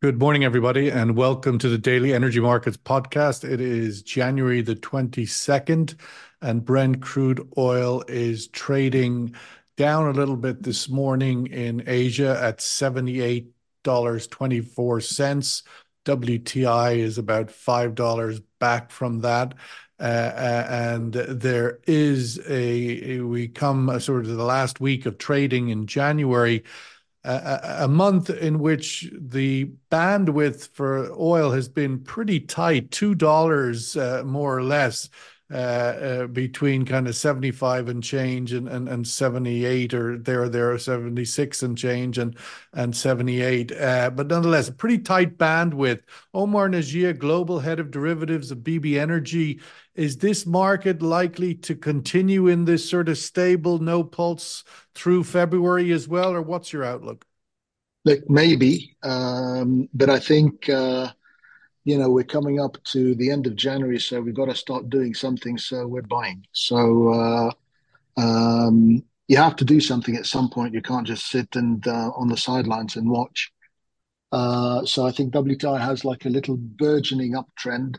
Good morning, everybody, and welcome to the Daily Energy Markets podcast. It is January the 22nd, and Brent crude oil is trading down a little bit this morning in Asia at $78.24. WTI is about $5 back from that. Uh, and there is a, we come sort of the last week of trading in January a, month in which the bandwidth for oil has been pretty tight, $2 uh, more or less. Uh, uh, between kind of 75 and change and, and, and 78 or there there 76 and change and and 78 uh, but nonetheless a pretty tight bandwidth Omar Najia global head of derivatives of BB Energy is this market likely to continue in this sort of stable no pulse through February as well or what's your outlook Look, maybe, um, but I think uh, you know we're coming up to the end of January, so we've got to start doing something. So we're buying. So uh, um, you have to do something at some point. You can't just sit and uh, on the sidelines and watch. So I think WTI has like a little burgeoning uptrend.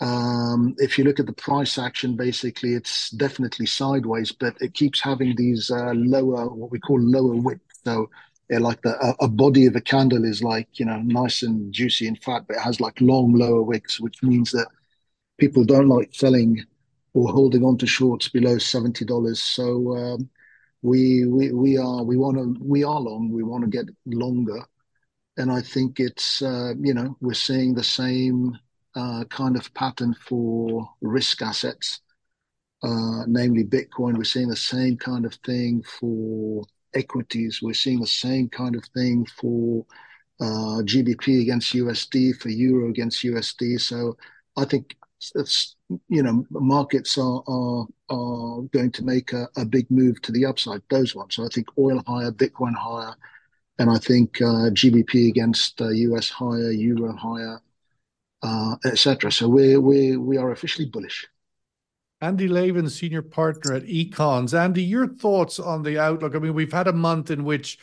Um, if you look at the price action, basically it's definitely sideways, but it keeps having these uh, lower, what we call lower width. So yeah, like the a, a, body of a candle is like you know nice and juicy and fat, but it has like long lower wicks, which means that people don't like selling or holding on to shorts below seventy dollars. So um, we we we are we want to we are long. We want to get longer, and I think it's uh, you know we're seeing the same uh, kind of pattern for risk assets, uh, namely Bitcoin. We're seeing the same kind of thing for equities. We're seeing the same kind of thing for uh, GBP against USD, for Euro against USD. So I think it's you know markets are are, are going to make a, a big move to the upside. Those ones. So I think oil higher, Bitcoin higher, and I think uh, GBP against uh, US higher, Euro higher, uh, etc. So we we we are officially bullish. Andy Laven, senior partner at E-Cons. Andy, your thoughts on the outlook? I mean, we've had a month in which,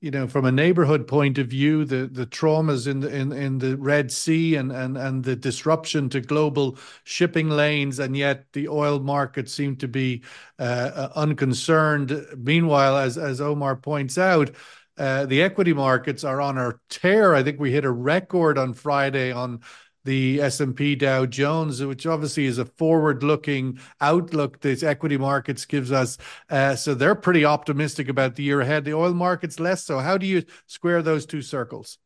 you know, from a neighborhood point of view, the the traumas in the in, in the Red Sea and and and the disruption to global shipping lanes, and yet the oil market seemed to be uh, uh unconcerned. Meanwhile, as as Omar points out. Uh, the equity markets are on a tear. I think we hit a record on Friday on the S&P Dow Jones, which obviously is a forward-looking outlook that equity markets gives us. Uh, so they're pretty optimistic about the year ahead. The oil markets less so. How do you square those two circles?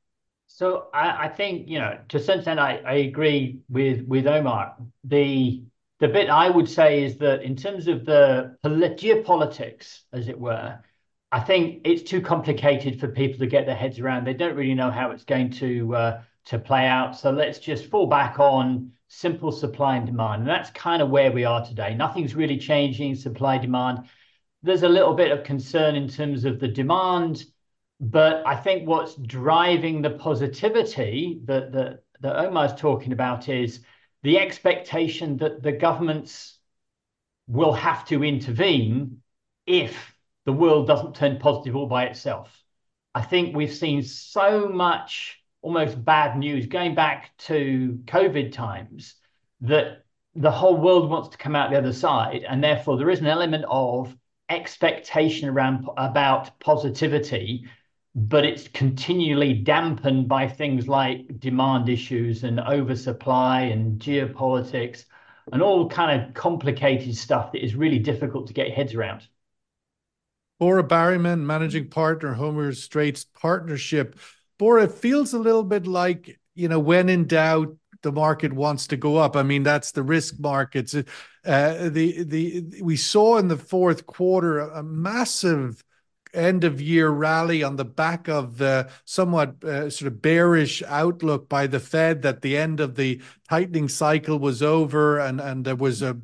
So I, I think you know to some extent I, I agree with with Omar. The the bit I would say is that in terms of the geopolitics, as it were, I think it's too complicated for people to get their heads around. They don't really know how it's going to uh, to play out. So let's just fall back on simple supply and demand. And that's kind of where we are today. Nothing's really changing supply demand. There's a little bit of concern in terms of the demand, but I think what's driving the positivity that that, that Omar's talking about is the expectation that the governments will have to intervene if the world doesn't turn positive all by itself. I think we've seen so much almost bad news going back to COVID times that the whole world wants to come out the other side, and therefore there is an element of expectation around about positivity, but it's continually dampened by things like demand issues and oversupply and geopolitics and all kind of complicated stuff that is really difficult to get heads around. Bora Bariman, managing partner, Hormuz Straits Partnership. Bora, it feels a little bit like, you know, when in doubt, the market wants to go up. I mean, that's the risk markets. Uh, the the we saw in the fourth quarter a, massive end of year rally on the back of the somewhat uh, sort of bearish outlook by the Fed that the end of the tightening cycle was over and and there was a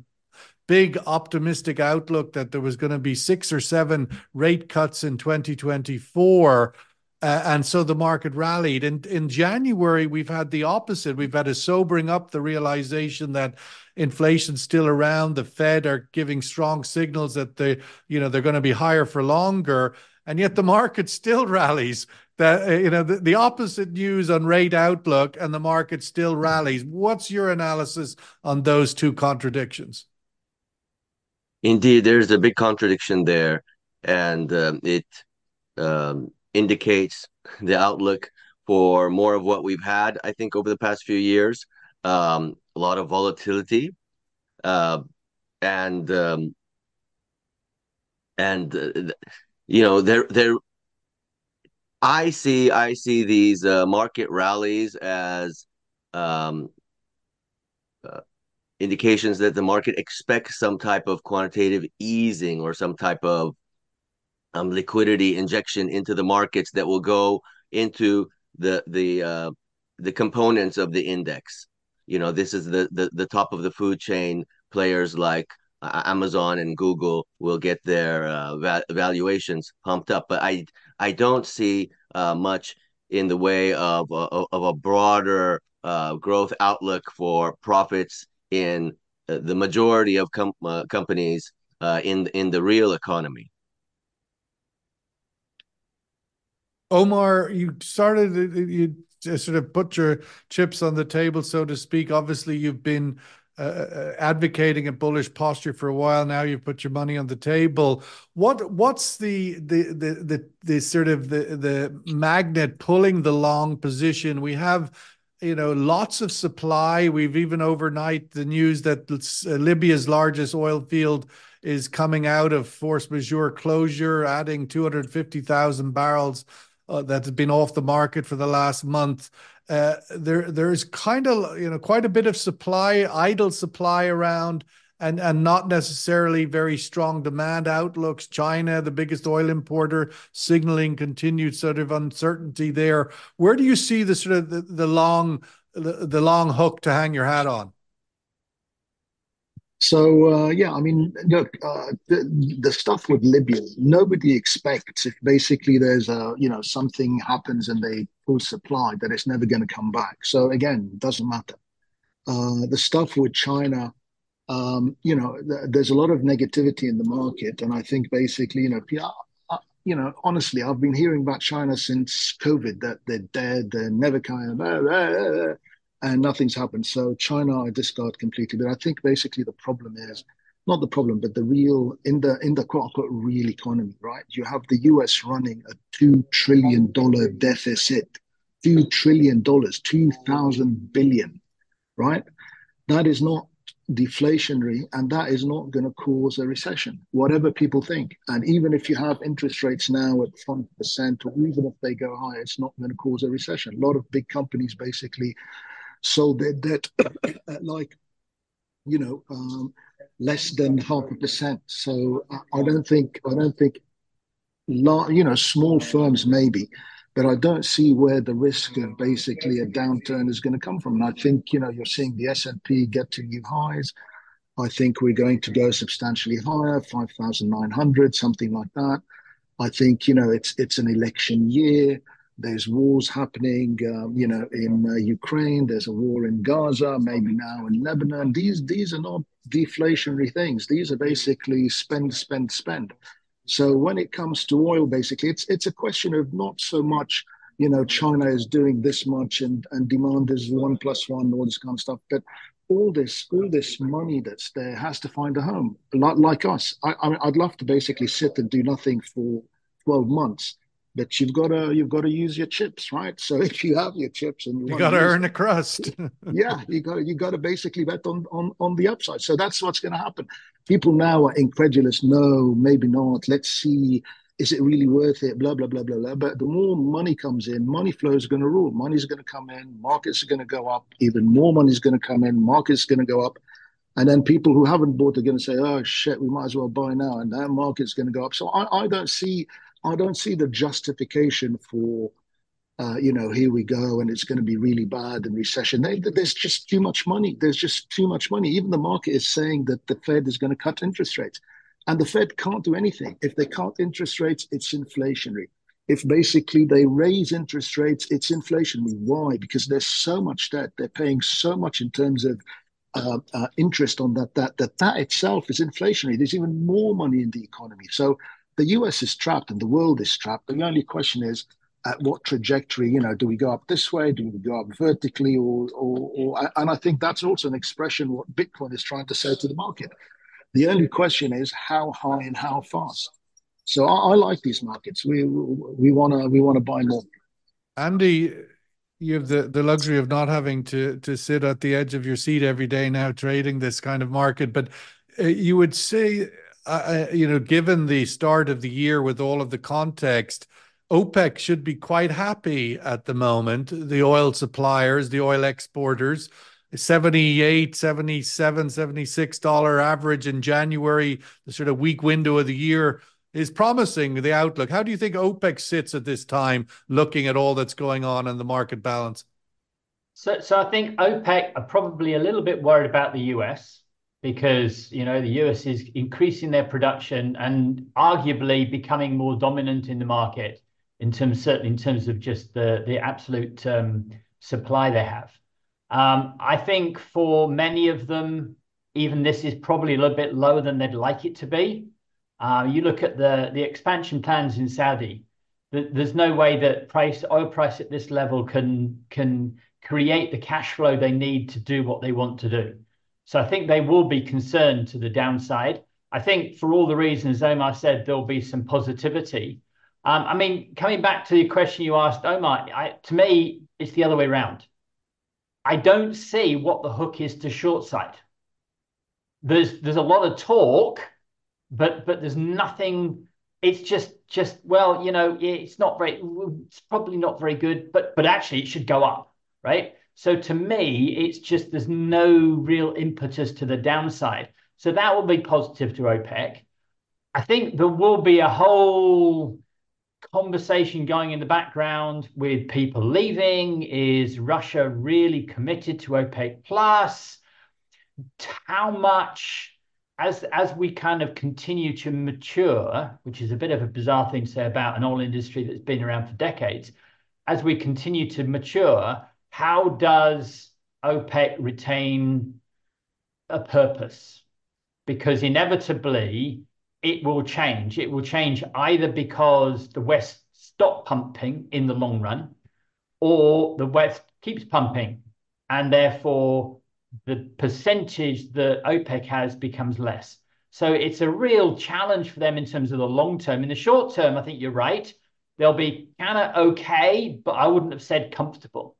big optimistic outlook that there was going to be six or seven rate cuts in 2024 uh, and so the market rallied. And in January, we've had the opposite. We've had a sobering up, the realization that inflation's still around. The Fed are giving strong signals that they, you know, they're going to be higher for longer. and yet the market still rallies. The, you know, the, the opposite news on rate outlook and the market still rallies. What's your analysis on those two contradictions? Indeed, there's a big contradiction there, and um, it um, indicates the outlook for more of what we've had, I think, over the past few years. Um, a lot of volatility, uh, and um, and uh, you know there there I see I see these uh, market rallies as um, uh, indications that the market expects some type of quantitative easing or some type of um, liquidity injection into the markets that will go into the the uh, the components of the index. You know, this is the the, the top of the food chain players like uh, Amazon and Google will get their uh, va- valuations pumped up, but I I don't see uh, much in the way of of, of a broader uh, growth outlook for profits in uh, the majority of com- uh, companies in in the real economy. Omar, you started you sort of put your chips on the table, so to speak. Obviously, you've been uh, uh, advocating a bullish posture for a while now. You've put your money on the table. What what's the the the the, the sort of the the magnet pulling the long position? We have you know lots of supply. We've even overnight the news that uh, Libya's largest oil field is coming out of force majeure closure, adding 250,000 barrels uh, that's been off the market for the last month. Uh, there there's kind of you know quite a bit of supply, idle supply around, and and not necessarily very strong demand outlooks. China, the biggest oil importer, signaling continued sort of uncertainty there. Where do you see the sort of the, the long the, the long hook to hang your hat on? So uh, yeah, I mean, look, uh, the, the stuff with Libya, nobody expects if basically there's a you know something happens and they pull supply that it's never going to come back. So again, doesn't matter. Uh, the stuff with China, um, you know, th- there's a lot of negativity in the market, and I think basically, you know, uh, you know, honestly, I've been hearing about China since COVID that they're dead, they're never kind of and nothing's happened. So China I discard completely. But I think basically the problem is not the problem, but the real in the in the quote unquote real economy, right? You have the US running a two trillion dollar deficit, two trillion dollars, two thousand billion, right? That is not deflationary and that is not going to cause a recession whatever people think and even if you have interest rates now at 5% or even if they go higher it's not going to cause a recession a lot of big companies basically so that that uh, uh, like you know um, less than half a percent. So I, I don't think I don't think large, you know small firms maybe, but I don't see where the risk of basically a downturn is going to come from. And I think you know you're seeing the S and P get to new highs. I think we're going to go substantially higher, five thousand nine hundred, something like that. I think you know it's it's an election year. There's wars happening, um, you know, in uh, Ukraine. There's a war in Gaza, maybe now in Lebanon. These these are not deflationary things. These are basically spend, spend, spend. So when it comes to oil, basically, it's it's a question of not so much, you know, China is doing this much and and demand is one plus one, all this kind of stuff, but all this all this money that's there has to find a home like, like us I, I would love to basically sit and do nothing for 12 months but you've got to you've got to use your chips, right? So if you have your chips and you, you got to earn a crust, yeah, you got you got to basically bet on on on the upside. So that's what's going to happen. People now are incredulous. No, maybe not. Let's see. Is it really worth it? Blah blah blah blah blah. But the more money comes in, money flow is going to rule. Money's going to come in. Markets are going to go up. Even more money is going to come in. Markets are going to go up. And then people who haven't bought are going to say, "Oh shit, we might as well buy now," and that market's going to go up. So I, I don't see I don't see the justification for, uh, you know, here we go and it's going to be really bad and recession. there's just too much money. There's just too much money. Even the market is saying that the Fed is going to cut interest rates. And the Fed can't do anything. If they cut interest rates, it's inflationary. If basically they raise interest rates, it's inflationary. Why? Because there's so much debt. They're paying so much in terms of uh, uh, interest on that, that that that itself is inflationary. There's even more money in the economy. So the US is trapped and the world is trapped. The only question is at what trajectory, you know, do we go up this way? Do we go up vertically? Or, or, or, and I think that's also an expression what Bitcoin is trying to say to the market. The only question is how high and how fast. So I, I like these markets. We we want to we want to buy more. Andy, you have the, the luxury of not having to to sit at the edge of your seat every day now trading this kind of market. But uh, you would say, uh, you know, given the start of the year with all of the context, OPEC should be quite happy at the moment. The oil suppliers, the oil exporters, 78 77 76 dollar average in january the sort of weak window of the year is promising the outlook. How do you think opec sits at this time looking at all that's going on in the market balance? So so i think opec are probably a little bit worried about the us because you know the us is increasing their production and arguably becoming more dominant in the market in terms certainly in terms of just the the absolute um, supply they have um, I think for many of them, even this is probably a little bit lower than they'd like it to be. Uh, you look at the the expansion plans in Saudi. There's no way that price oil price at this level can can create the cash flow they need to do what they want to do. So I think they will be concerned to the downside. I think for all the reasons Omar said, there'll be some positivity. Um, I mean, coming back to the question you asked, Omar, I, to me, it's the other way around. I don't see what the hook is to short side. There's there's a lot of talk, but but there's nothing. It's just just well, you know, it's not very. It's probably not very good, but but actually it should go up, right? So to me, it's just there's no real impetus to the downside. So that will be positive to OPEC. I think there will be a whole conversation going in the background with people leaving? Is Russia really committed to OPEC plus? How much as as we kind of continue to mature, which is a bit of a bizarre thing to say about an oil industry that's been around for decades, as we continue to mature, how does OPEC retain a purpose? Because inevitably it will change. It will change either because the West stop pumping in the long run, or the West keeps pumping, and therefore the percentage that OPEC has becomes less. So it's a real challenge for them in terms of the long term. In the short term, I think you're right. They'll be kind of okay, but I wouldn't have said comfortable.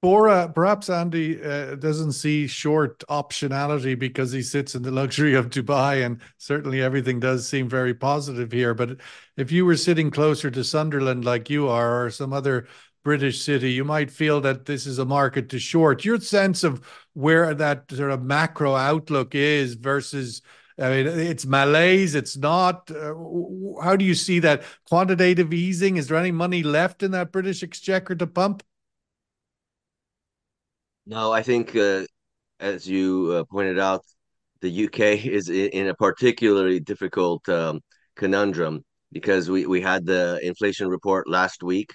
Bora, perhaps Andy uh, doesn't see short optionality because he sits in the luxury of Dubai, and certainly everything does seem very positive here. But if you were sitting closer to Sunderland like you are, or some other British city, you might feel that this is a market to short. Your sense of where that sort of macro outlook is versus I mean, it's malaise. It's not. Uh, how do you see that quantitative easing? Is there any money left in that British exchequer to pump? No, I think uh, as you uh, pointed out, the UK is in a particularly difficult um, conundrum because we, we had the inflation report last week,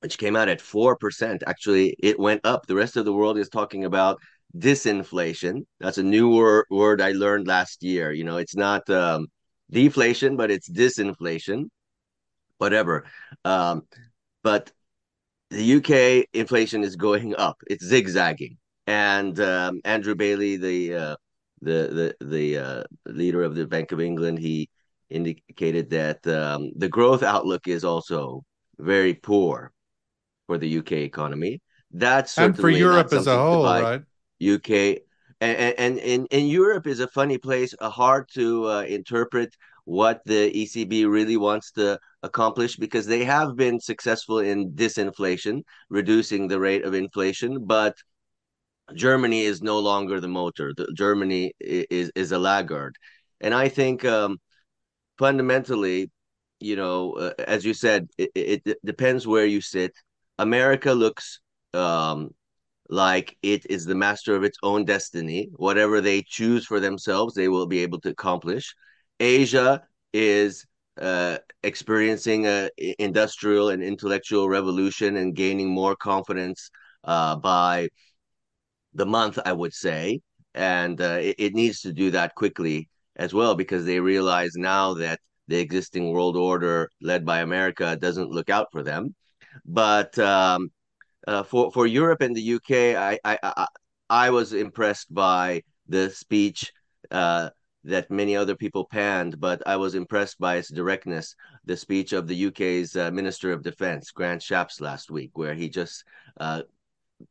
which came out at 4%. Actually, it went up. The rest of the world is talking about disinflation. That's a new wor- word I learned last year. You know, it's not um, deflation, but it's disinflation, whatever. Um, but the UK inflation is going up. It's zigzagging, and um, Andrew Bailey, the uh, the the the uh, leader of the Bank of England, he indicated that um, the growth outlook is also very poor for the UK economy. That's and for Europe as a whole, right? UK and, and and in Europe is a funny place, uh, hard to uh, interpret what the ECB really wants to accomplish because they have been successful in disinflation, reducing the rate of inflation, but Germany is no longer the motor. The, Germany is is a laggard, and I think um, fundamentally, you know, uh, as you said, it, it, depends where you sit. America looks um, like it is the master of its own destiny. Whatever they choose for themselves, they will be able to accomplish. Asia is uh, experiencing a industrial and intellectual revolution and gaining more confidence uh, by the month, I would say, and uh, it, it, needs to do that quickly. as well because they realize now that the existing world order led by America doesn't look out for them. But um, uh, for for Europe and the UK, I, I I, I was impressed by the speech uh, that many other people panned, but I was impressed by its directness. The speech of the UK's uh, Minister of Defence, Grant Shapps, last week, where he just uh,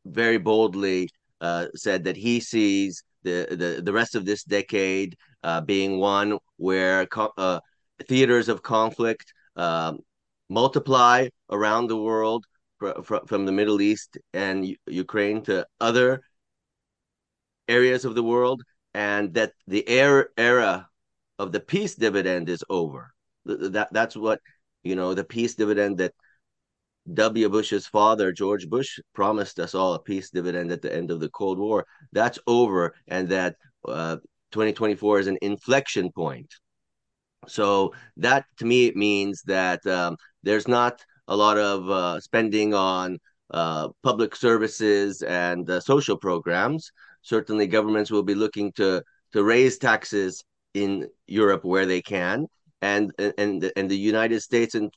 very boldly uh, said that he sees the, the, the rest of this decade uh, being one where uh, theaters of conflict um, multiply around the world fr- fr- from the Middle East and U- Ukraine to other areas of the world and that the era era of the peace dividend is over. That that's what you know the peace dividend that W. Bush's father George Bush promised us all a peace dividend at the end of the Cold War. That's over, and that uh, 2024 is an inflection point. So that to me means that um, there's not a lot of uh, spending on uh, public services and uh, social programs certainly governments will be looking to to raise taxes in Europe where they can, and and and the United States and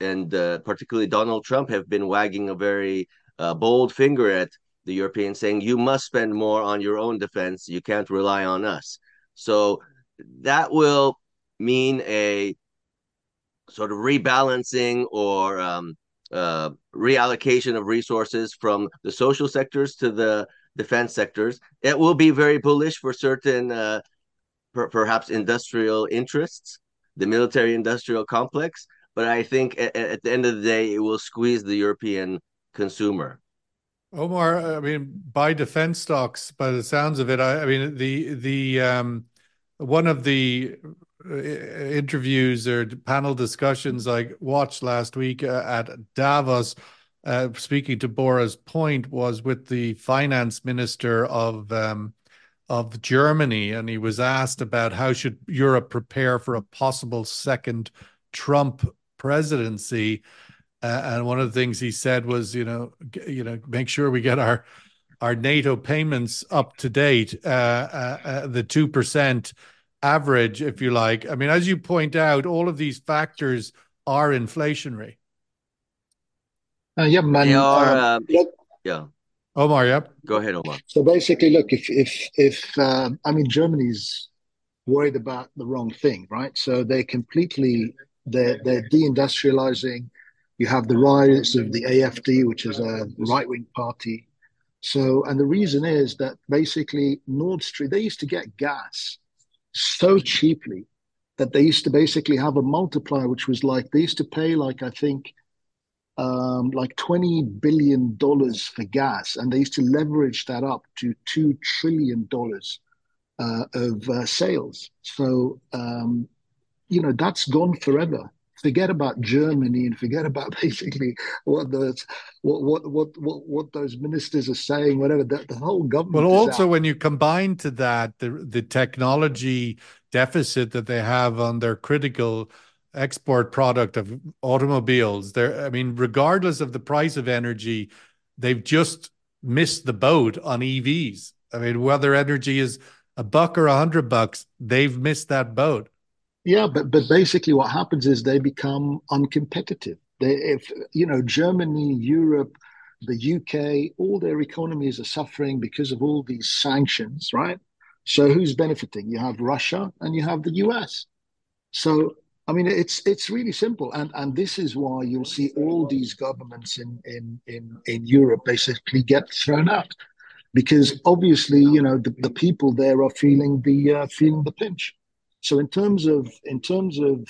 and uh, particularly Donald Trump have been wagging a very uh, bold finger at the Europeans, saying you must spend more on your own defense. You can't rely on us. So that will mean a sort of rebalancing or um, uh, reallocation of resources from the social sectors to the defense sectors. It will be very bullish for certain, uh, per- perhaps industrial interests, the military industrial complex. But I think at, at, the end of the day, it will squeeze the European consumer. Omar, I mean, buy defense stocks. By the sounds of it, I, I mean the the um, one of the uh, interviews or panel discussions I watched last week uh, at Davos uh, speaking to Bora's point, was with the finance minister of um, of Germany, and he was asked about how should Europe prepare for a possible second Trump presidency. Uh, and one of the things he said was, you know, you know, make sure we get our our NATO payments up to date, uh, uh, uh the two percent average, if you like. I mean, as you point out, all of these factors are inflationary. Uh, yeah, man. They are, uh, um, look, yeah. Omar, yep. Go ahead, Omar. So basically, look, if if if uh, I mean Germany's worried about the wrong thing, right? So they're completely they're they're deindustrializing. You have the rise of the AFD, which is a right wing party. So, and the reason is that basically Nord Stream, they used to get gas so cheaply that they used to basically have a multiplier, which was like they used to pay like I think um, like twenty billion dollars for gas, and they used to leverage that up to two trillion dollars uh, of uh, sales. So um, you know that's gone forever. Forget about Germany and forget about basically what those what what what what, what those ministers are saying. Whatever the, the whole government. Well, also out. when you combine to that the the technology deficit that they have on their critical export product of automobiles. There, I mean, regardless of the price of energy, they've just missed the boat on EVs. I mean, whether energy is a buck or a hundred bucks, they've missed that boat. Yeah, but but basically, what happens is they become uncompetitive. They, if you know, Germany, Europe, the UK, all their economies are suffering because of all these sanctions, right? So who's benefiting? You have Russia and you have the US. So I mean, it's it's really simple, and and this is why you'll see all these governments in in in in Europe basically get thrown out, because obviously you know the, the people there are feeling the uh, feeling the pinch. So in terms of in terms of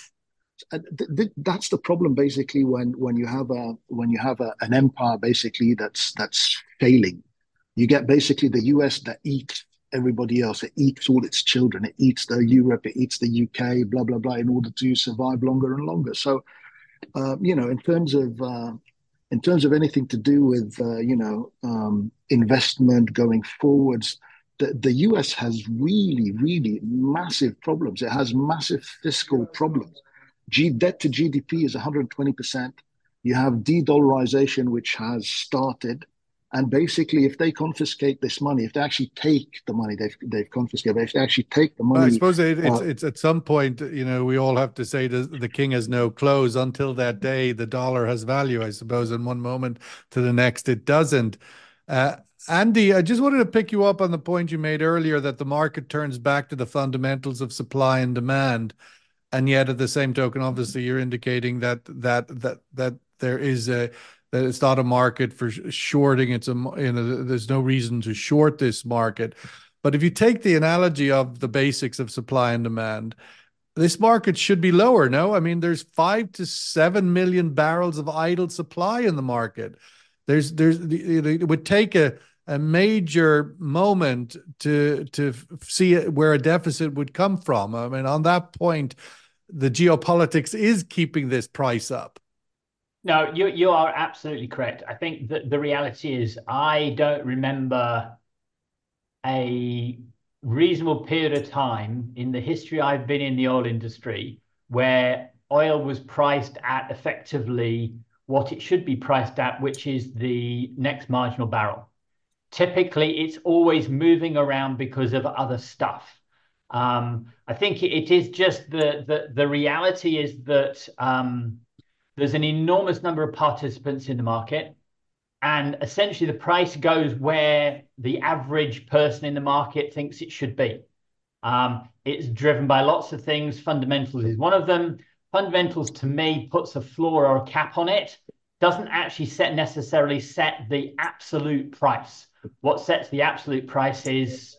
uh, th- th- that's the problem basically when when you have a when you have a, an empire basically that's that's failing, you get basically the U.S. that eats everybody else. It eats all its children. It eats the Europe. It eats the UK. Blah blah blah. In order to survive longer and longer. So, uh, you know, in terms of uh, in terms of anything to do with uh, you know um, investment going forwards, the, the US has really really massive problems. It has massive fiscal problems. G debt to GDP is 120 percent. You have de-dollarization, which has started. And basically, if they confiscate this money, if they actually take the money they've they've confiscated, if they actually take the money, I suppose it, it's uh, it's at some point, you know, we all have to say the, the king has no clothes. Until that day, the dollar has value. I suppose in one moment to the next, it doesn't. Uh, Andy, I just wanted to pick you up on the point you made earlier that the market turns back to the fundamentals of supply and demand, and yet at the same token, obviously, you're indicating that that that that there is a that it's not a market for shorting. It's a you know there's no reason to short this market. But if you take the analogy of the basics of supply and demand, this market should be lower. No, I mean there's five to seven million barrels of idle supply in the market. There's there's it would take a a major moment to to see where a deficit would come from. I mean, on that point, the geopolitics is keeping this price up. No, you you are absolutely correct. I think that the reality is I don't remember a reasonable period of time in the history I've been in the oil industry where oil was priced at effectively what it should be priced at, which is the next marginal barrel. Typically, it's always moving around because of other stuff. Um, I think it is just the the the reality is that um, there's an enormous number of participants in the market, and essentially the price goes where the average person in the market thinks it should be. Um, it's driven by lots of things. Fundamentals is one of them. Fundamentals to me puts a floor or a cap on it. Doesn't actually set necessarily set the absolute price. What sets the absolute price is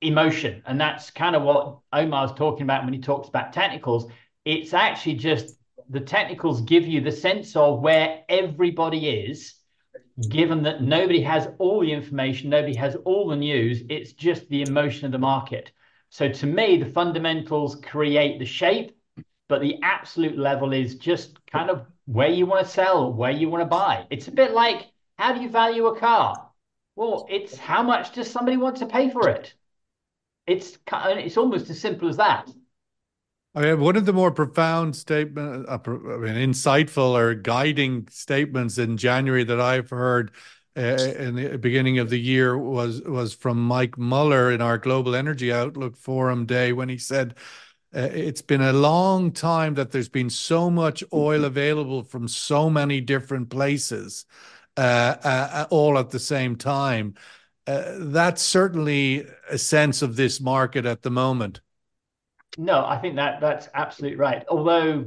emotion, and that's kind of what Omar's talking about when he talks about technicals. It's actually just the technicals give you the sense of where everybody is, given that nobody has all the information, nobody has all the news. It's just the emotion of the market. So to me, the fundamentals create the shape, but the absolute level is just kind of where you want to sell, where you want to buy. It's a bit like how do you value a car? Well, it's how much does somebody want to pay for it? It's it's almost as simple as that. I mean, one of the more profound statement, uh, I mean, insightful or guiding statements in January that I've heard uh, in the beginning of the year was was from Mike Muller in our Global Energy Outlook Forum day when he said. Uh, it's been a long time that there's been so much oil available from so many different places, uh, uh, all at the same time. that's certainly a sense of this market at the moment. No, I think that that's absolutely right. Although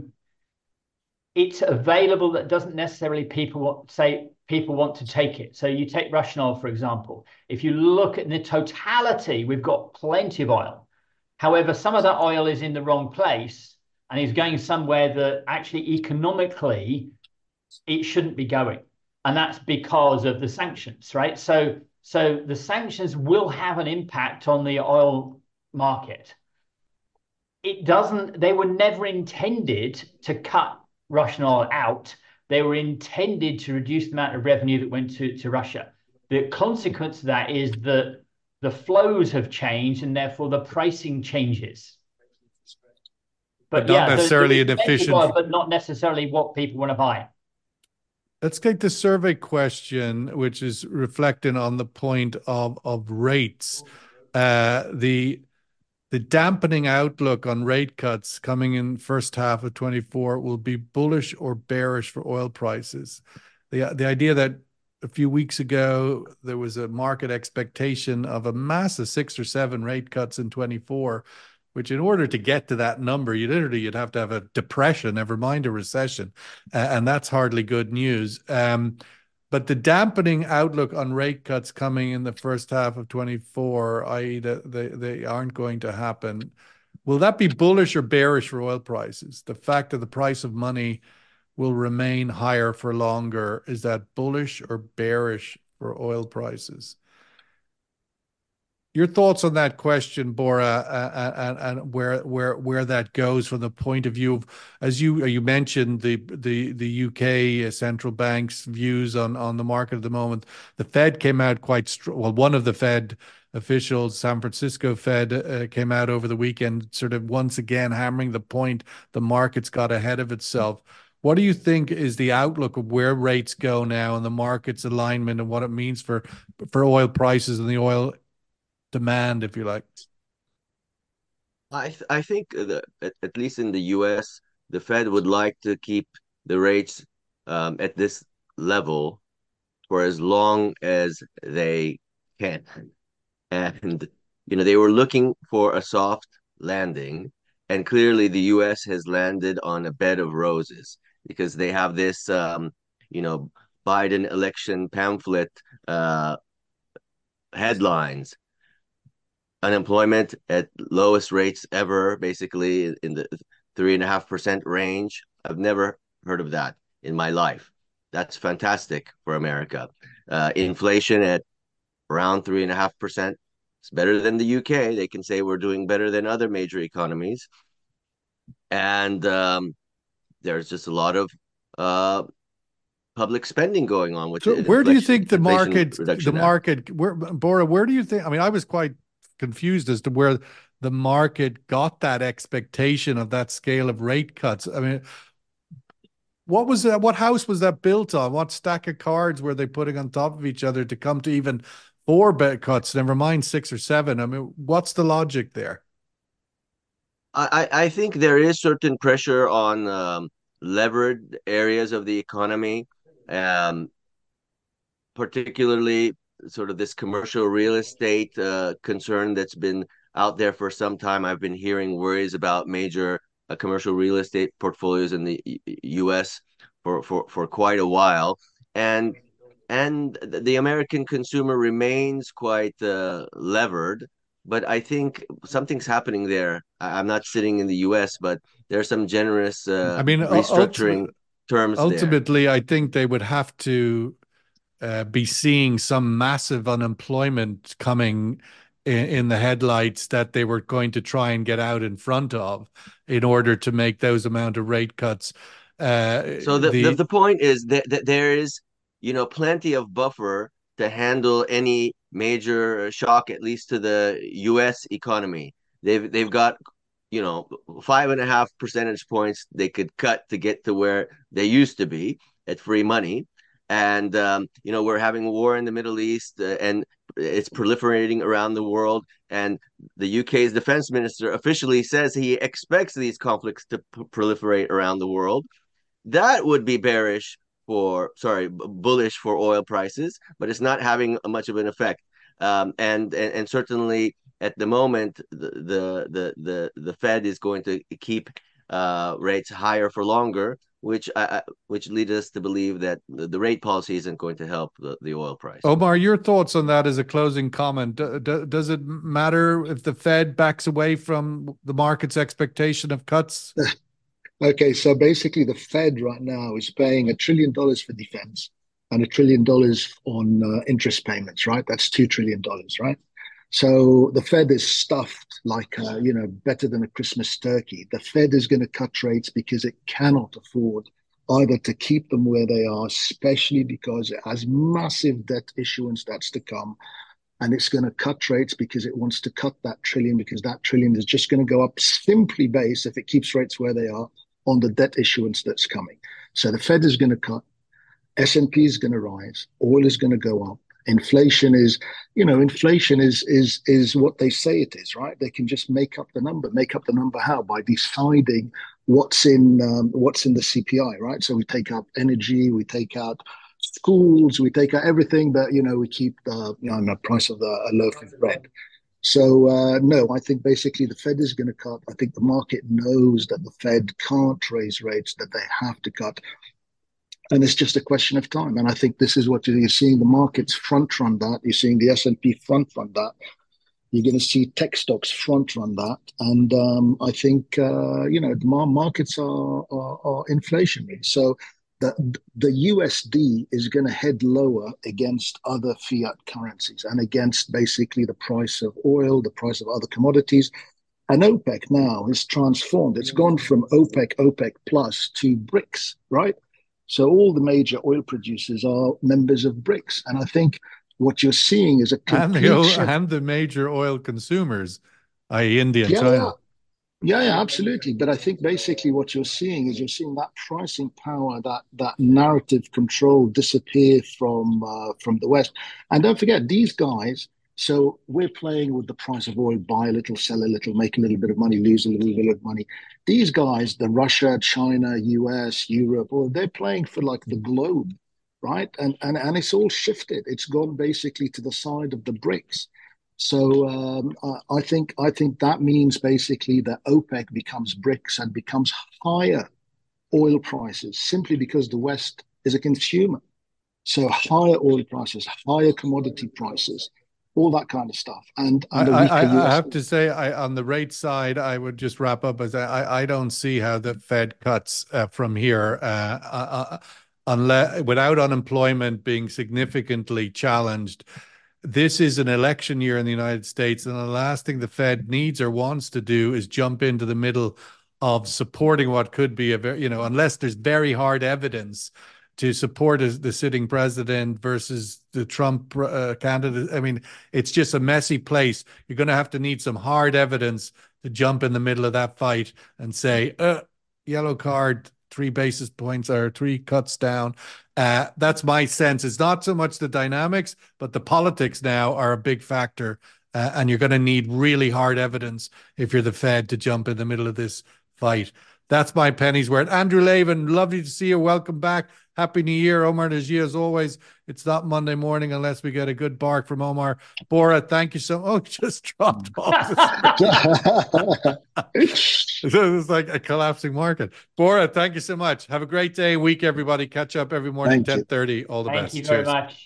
it's available, that doesn't necessarily people want, say people want to take it. So you take Russian oil, for example. If you look at the totality, we've got plenty of oil. However, some of that oil is in the wrong place and is going somewhere that actually economically it shouldn't be going. And that's because of the sanctions, right? So so the sanctions will have an impact on the oil market it doesn't, they were never intended to cut Russian oil out. They were intended to reduce the amount of revenue that went to, to Russia. The consequence of that is that the flows have changed and therefore the pricing changes. But, but not yeah, necessarily an efficient, but not necessarily what people want to buy. Let's take the survey question, which is reflecting on the point of of rates. Uh, the the dampening outlook on rate cuts coming in first half of 24 will be bullish or bearish for oil prices. The, the idea that a few weeks ago there was a market expectation of a massive six or seven rate cuts in 24, which in order to get to that number, you literally you'd have to have a depression, never mind a recession, uh, and that's hardly good news. Um, but the dampening outlook on rate cuts coming in the first half of 24, i.e., that they, they aren't going to happen, will that be bullish or bearish for oil prices? The fact that the price of money will remain higher for longer, is that bullish or bearish for oil prices? Your thoughts on that question, Bora, uh, uh, and, and where where where that goes from the point of view of, as you you mentioned, the the the UK central bank's views on on the market at the moment. The Fed came out quite strong. Well, one of the Fed officials, San Francisco Fed, uh, came out over the weekend, sort of once again hammering the point the market's got ahead of itself. what do you think is the outlook of where rates go now and the market's alignment and what it means for for oil prices and the oil demand, if you like? I th I think the, at, at least in the U.S., the Fed would like to keep the rates um, at this level for as long as they can, and you know they were looking for a soft landing, and clearly the U.S. has landed on a bed of roses because they have this, um, you know, Biden election pamphlet uh, headlines. Unemployment at lowest rates ever, basically in the three and a half percent range. I've never heard of that in my life. That's fantastic for America. Uh, inflation at around three and a half percent. It's better than the UK. They can say we're doing better than other major economies. And um, there's just a lot of uh, public spending going on with so where do you think the market the market where bora where do you think i mean i was quite confused as to where the market got that expectation of that scale of rate cuts. I mean what was that what house was that built on? What stack of cards were they putting on top of each other to come to even four bet cuts? Never mind six or seven. I mean what's the logic there? I, I think there is certain pressure on um, levered areas of the economy, um, particularly sort of this commercial real estate uh, concern that's been out there for some time. I've been hearing worries about major uh, commercial real estate portfolios in the U.S. for for for quite a while, and and the American consumer remains quite uh, levered but I think something's happening there. I, am not sitting in the U.S., but there's some generous. Uh, I mean, restructuring terms. Ultimately, there. I think they would have to uh, be seeing some massive unemployment coming in, in, the headlights that they were going to try and get out in front of in order to make those amount of rate cuts. Uh, so the, the, the point is that, that there is, you know, plenty of buffer to handle any major shock, at least to the U.S. economy. They've they've got you know five and a half percentage points they could cut to get to where they used to be at free money, and um, you know we're having war in the Middle East uh, and it's proliferating around the world. And the UK's defense minister officially says he expects these conflicts to p- proliferate around the world. That would be bearish for sorry bullish for oil prices, but it's not having much of an effect. Um, and, and and certainly at the moment, the the the the, the Fed is going to keep uh, rates higher for longer, which uh, which leads us to believe that the, the, rate policy isn't going to help the, the oil price. Omar, your thoughts on that as a closing comment? D- d- does it matter if the Fed backs away from the market's expectation of cuts? Okay, so basically, the Fed right now is paying a trillion dollars for defense and a trillion dollars on uh, interest payments, right? That's two trillion dollars, right? So the Fed is stuffed like, uh, you know, better than a Christmas turkey. The Fed is going to cut rates because it cannot afford either to keep them where they are, especially because it has massive debt issuance that's to come. And it's going to cut rates because it wants to cut that trillion because that trillion is just going to go up simply based if it keeps rates where they are on the debt issuance that's coming. So the Fed is going to cut, S&P is going to rise, oil is going to go up. Inflation is, you know, inflation is is is what they say it is, right? They can just make up the number. Make up the number how? By deciding what's in um, what's in the CPI, right? So we take out energy, we take out schools, we take out everything but you know we keep the you know the price of the a loaf of bread. So uh, no, I think basically the Fed is going to cut. I think the market knows that the Fed can't raise rates; that they have to cut, and it's just a question of time. And I think this is what you're seeing: the markets front run that. You're seeing the S and P front run that. You're going to see tech stocks front run that, and um, I think uh, you know markets are, are, are inflationary. So the, the USD is going to head lower against other fiat currencies and against basically the price of oil, the price of other commodities. And OPEC now is transformed. It's gone from OPEC, OPEC plus to BRICS, right? So all the major oil producers are members of BRICS. And I think what you're seeing is a complete and the, and the major oil consumers, i.e., India yeah, China. Yeah, yeah, absolutely. But I think basically what you're seeing is you're seeing that pricing power, that that narrative control disappear from uh, from the West. And don't forget, these guys. So we're playing with the price of oil: buy a little, sell a little, make a little bit of money, lose a little bit of money. These guys, the Russia, China, US, Europe, well, they're playing for like the globe, right? And and and it's all shifted. It's gone basically to the side of the BRICS. So um, I think I think that means basically that OPEC becomes BRICS and becomes higher oil prices simply because the West is a consumer. So higher oil prices, higher commodity prices, all that kind of stuff. And, and I, I, I, have to say, I, on the rate side, I would just wrap up as I, I don't see how the Fed cuts uh, from here, uh, uh, uh unless without unemployment being significantly challenged this is an election year in the United States, and the last thing the Fed needs or wants to do is jump into the middle of supporting what could be a very, you know, unless there's very hard evidence to support the sitting president versus the Trump uh, candidate. I mean, it's just a messy place. You're going to have to need some hard evidence to jump in the middle of that fight and say, uh, yellow card, three basis points or three cuts down. Uh, that's my sense. It's not so much the dynamics, but the politics now are a big factor. Uh, and you're going to need really hard evidence if you're the Fed to jump in the middle of this fight. That's my penny's worth. Andrew Laven, lovely to see you. Welcome back. Happy New Year, Omar Najia. As always, it's not Monday morning unless we get a good bark from Omar. Bora, thank you so much. Oh, just dropped off. it's like a collapsing market. Bora, thank you so much. Have a great day, week, everybody. Catch up every morning, ten thirty. All the thank best. Thank you very Cheers. much.